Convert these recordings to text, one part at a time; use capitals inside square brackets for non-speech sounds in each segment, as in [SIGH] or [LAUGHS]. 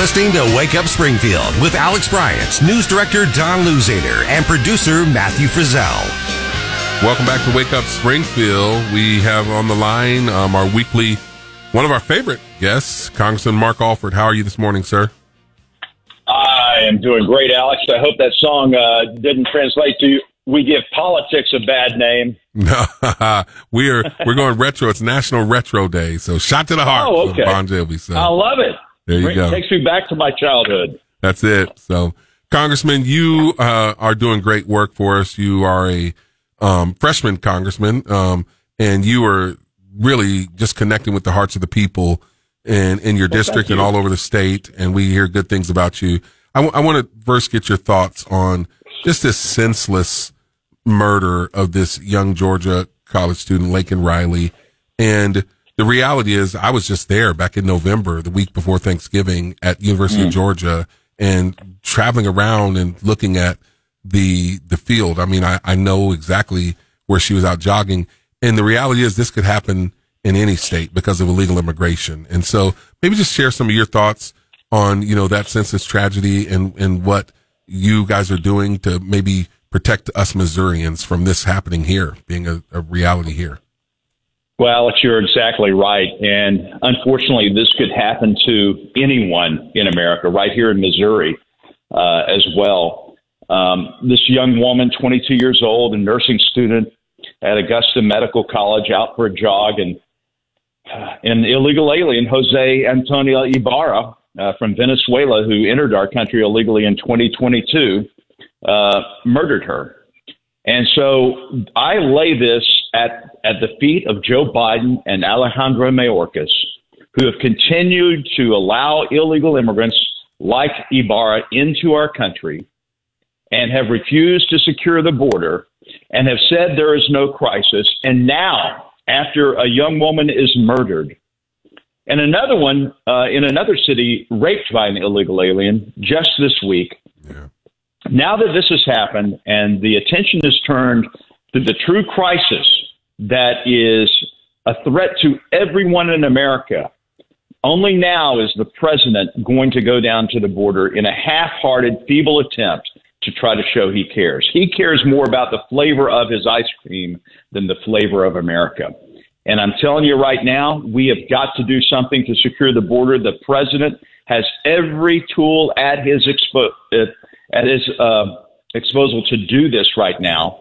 listening to Wake Up Springfield with Alex Bryant, news director Don Luzader, and producer Matthew Frizzell. Welcome back to Wake Up Springfield. We have on the line um, our weekly, one of our favorite guests, Congressman Mark Alford. How are you this morning, sir? I am doing great, Alex. I hope that song uh, didn't translate to we give politics a bad name. [LAUGHS] we are we're going retro. It's National Retro Day, so shot to the heart. Oh, okay. Bon Jovi. So I love it. There you it go. Takes me back to my childhood. That's it. So, Congressman, you uh, are doing great work for us. You are a um, freshman congressman, um, and you are really just connecting with the hearts of the people in in your well, district you. and all over the state. And we hear good things about you. I, w- I want to first get your thoughts on just this senseless murder of this young Georgia college student, Laken Riley. And the reality is I was just there back in November, the week before Thanksgiving at University mm. of Georgia and traveling around and looking at the, the field. I mean, I, I know exactly where she was out jogging. And the reality is this could happen in any state because of illegal immigration. And so maybe just share some of your thoughts on, you know, that senseless tragedy and, and what you guys are doing to maybe protect us Missourians from this happening here, being a, a reality here? Well, Alex, you're exactly right. And unfortunately, this could happen to anyone in America, right here in Missouri uh, as well. Um, this young woman, 22 years old, a nursing student at Augusta Medical College, out for a jog, and uh, an illegal alien, Jose Antonio Ibarra uh, from Venezuela, who entered our country illegally in 2022, uh, murdered her. And so I lay this at, at the feet of Joe Biden and Alejandro Mayorkas, who have continued to allow illegal immigrants like Ibarra into our country and have refused to secure the border and have said there is no crisis. And now, after a young woman is murdered, and another one uh, in another city raped by an illegal alien just this week, yeah now that this has happened and the attention is turned to the true crisis that is a threat to everyone in America, only now is the president going to go down to the border in a half hearted, feeble attempt to try to show he cares. He cares more about the flavor of his ice cream than the flavor of America. And I'm telling you right now, we have got to do something to secure the border. The president has every tool at his expo- at his uh, disposal to do this right now,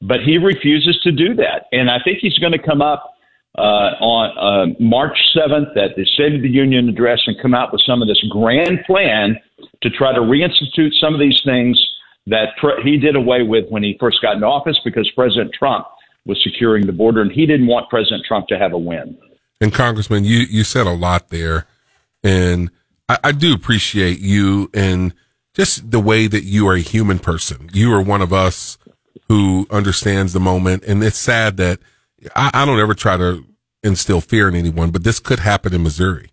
but he refuses to do that. And I think he's going to come up uh, on uh, March 7th at the State of the Union address and come out with some of this grand plan to try to reinstitute some of these things that he did away with when he first got in office because President Trump was securing the border and he didn't want President Trump to have a win. And Congressman, you, you said a lot there. And I, I do appreciate you and – just the way that you are a human person. You are one of us who understands the moment. And it's sad that I, I don't ever try to instill fear in anyone, but this could happen in Missouri.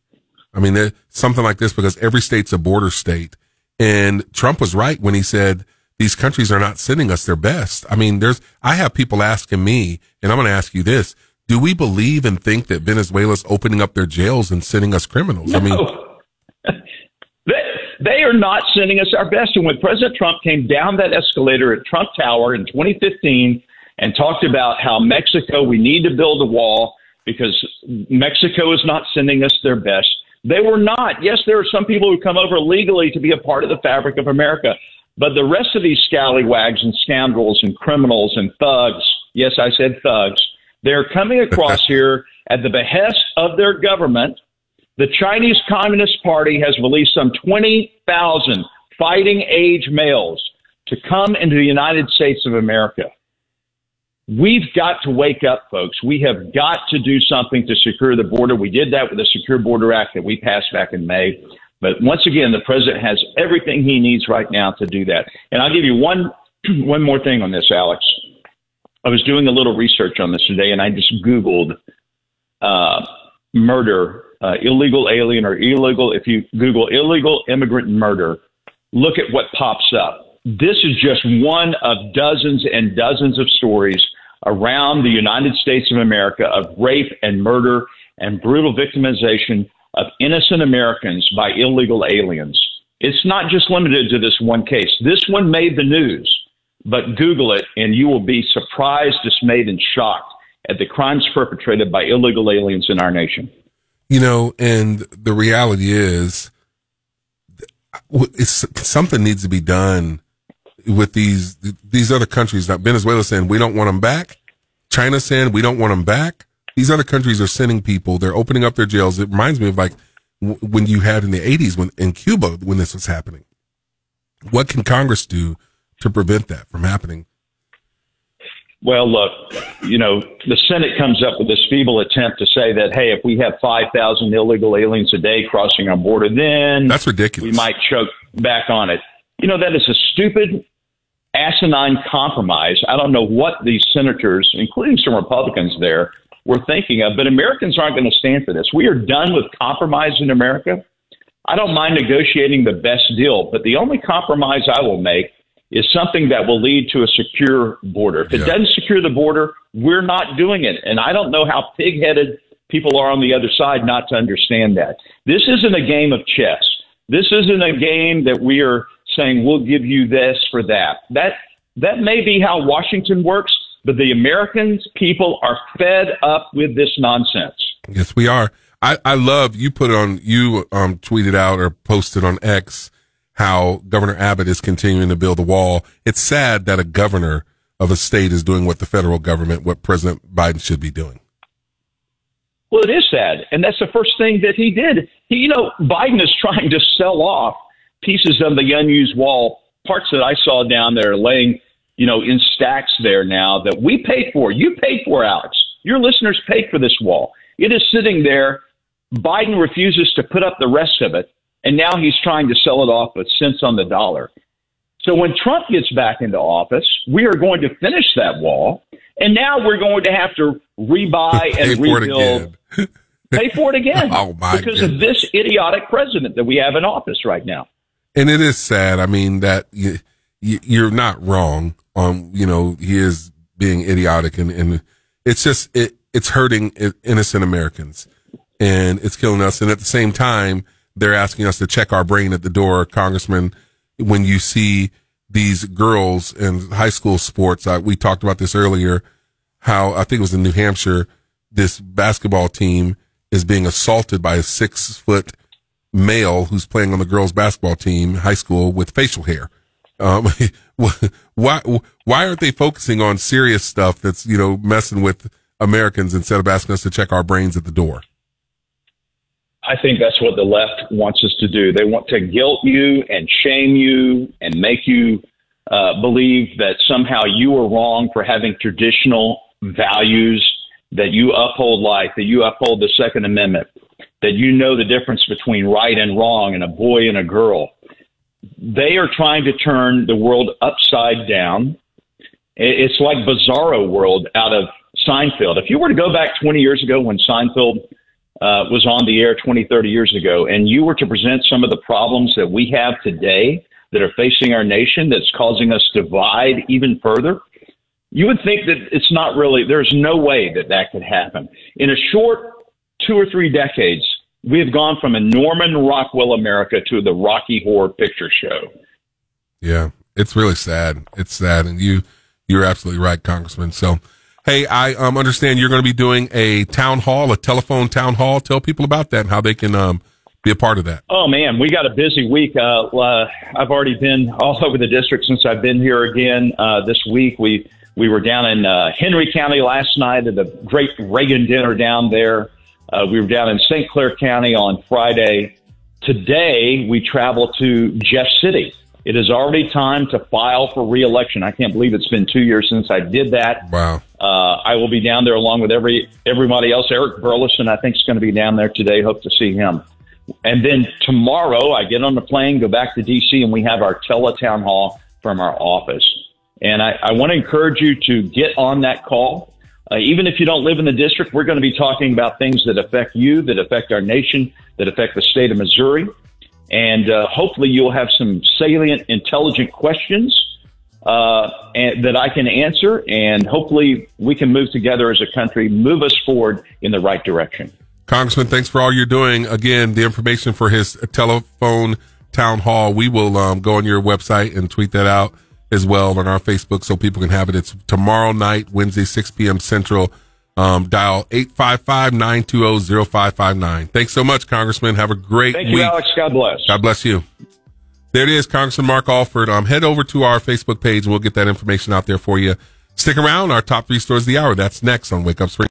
I mean, something like this because every state's a border state. And Trump was right when he said these countries are not sending us their best. I mean, there's, I have people asking me, and I'm going to ask you this. Do we believe and think that Venezuela's opening up their jails and sending us criminals? No. I mean, they are not sending us our best. And when President Trump came down that escalator at Trump Tower in 2015 and talked about how Mexico, we need to build a wall because Mexico is not sending us their best. They were not. Yes, there are some people who come over legally to be a part of the fabric of America, but the rest of these scallywags and scoundrels and criminals and thugs, yes, I said thugs, they're coming across [LAUGHS] here at the behest of their government the Chinese Communist Party has released some 20,000 fighting age males to come into the United States of America. We've got to wake up, folks. We have got to do something to secure the border. We did that with the Secure Border Act that we passed back in May. But once again, the president has everything he needs right now to do that. And I'll give you one [CLEARS THROAT] one more thing on this, Alex. I was doing a little research on this today, and I just Googled uh, murder uh, illegal alien or illegal, if you Google illegal immigrant murder, look at what pops up. This is just one of dozens and dozens of stories around the United States of America of rape and murder and brutal victimization of innocent Americans by illegal aliens. It's not just limited to this one case. This one made the news, but Google it and you will be surprised, dismayed, and shocked at the crimes perpetrated by illegal aliens in our nation. You know, and the reality is, something needs to be done with these these other countries. Now, Venezuela saying we don't want them back. China saying we don't want them back. These other countries are sending people. They're opening up their jails. It reminds me of like when you had in the 80s when in Cuba when this was happening. What can Congress do to prevent that from happening? Well, look, you know, the Senate comes up with this feeble attempt to say that, hey, if we have 5,000 illegal aliens a day crossing our border, then that's ridiculous. We might choke back on it. You know, that is a stupid, asinine compromise. I don't know what these senators, including some Republicans there, were thinking of, but Americans aren't going to stand for this. We are done with compromise in America. I don't mind negotiating the best deal, but the only compromise I will make is something that will lead to a secure border. If it yeah. doesn't secure the border, we're not doing it. And I don't know how pig headed people are on the other side not to understand that. This isn't a game of chess. This isn't a game that we are saying we'll give you this for that. That that may be how Washington works, but the Americans people are fed up with this nonsense. Yes, we are. I, I love you put it on you um tweeted out or posted on X how Governor Abbott is continuing to build a wall. It's sad that a governor of a state is doing what the federal government, what President Biden should be doing. Well, it is sad, and that's the first thing that he did. He, you know, Biden is trying to sell off pieces of the unused wall, parts that I saw down there laying, you know, in stacks there now that we paid for. You paid for, Alex. Your listeners paid for this wall. It is sitting there. Biden refuses to put up the rest of it, and now he's trying to sell it off at cents on the dollar. So when Trump gets back into office, we are going to finish that wall, and now we're going to have to rebuy [LAUGHS] and rebuild. [LAUGHS] pay for it again [LAUGHS] oh, my because goodness. of this idiotic president that we have in office right now and it is sad. I mean that you, you're not wrong. Um, you know, he is being idiotic, and, and it's just it it's hurting innocent Americans, and it's killing us. And at the same time, they're asking us to check our brain at the door, Congressman. When you see these girls in high school sports, uh, we talked about this earlier. How I think it was in New Hampshire, this basketball team is being assaulted by a six foot male who's playing on the girls basketball team, high school, with facial hair. Um, [LAUGHS] why why aren't they focusing on serious stuff that's you know messing with Americans instead of asking us to check our brains at the door? I think that's what the left wants us to do. They want to guilt you and shame you and make you uh, believe that somehow you are wrong for having traditional values, that you uphold life, that you uphold the Second Amendment that you know the difference between right and wrong and a boy and a girl. They are trying to turn the world upside down. It's like Bizarro World out of Seinfeld. If you were to go back 20 years ago when Seinfeld uh, was on the air 20, 30 years ago, and you were to present some of the problems that we have today that are facing our nation that's causing us to divide even further, you would think that it's not really, there's no way that that could happen. In a short two or three decades, we have gone from a Norman Rockwell America to the Rocky Horror Picture Show. Yeah, it's really sad. It's sad, and you you're absolutely right, Congressman. So, hey, I um, understand you're going to be doing a town hall, a telephone town hall. Tell people about that and how they can um, be a part of that. Oh man, we got a busy week. Uh, uh, I've already been all [LAUGHS] over the district since I've been here again uh, this week. We we were down in uh, Henry County last night at a great Reagan dinner down there. Uh, we were down in St. Clair County on Friday. Today, we travel to Jeff City. It is already time to file for reelection. I can't believe it's been two years since I did that. Wow. Uh, I will be down there along with every everybody else. Eric Burlison, I think, is going to be down there today. Hope to see him. And then tomorrow, I get on the plane, go back to D.C., and we have our teletown hall from our office. And I, I want to encourage you to get on that call. Uh, even if you don't live in the district, we're going to be talking about things that affect you, that affect our nation, that affect the state of Missouri. And uh, hopefully you'll have some salient, intelligent questions uh, and, that I can answer. And hopefully we can move together as a country, move us forward in the right direction. Congressman, thanks for all you're doing. Again, the information for his telephone town hall, we will um, go on your website and tweet that out as well on our Facebook so people can have it. It's tomorrow night, Wednesday, 6 p.m. Central. Um, dial 855-920-0559. Thanks so much, Congressman. Have a great Thank week. you, Alex. God bless. God bless you. There it is, Congressman Mark Alford. Um, head over to our Facebook page we'll get that information out there for you. Stick around. Our top three stories of the hour. That's next on Wake Up Spring.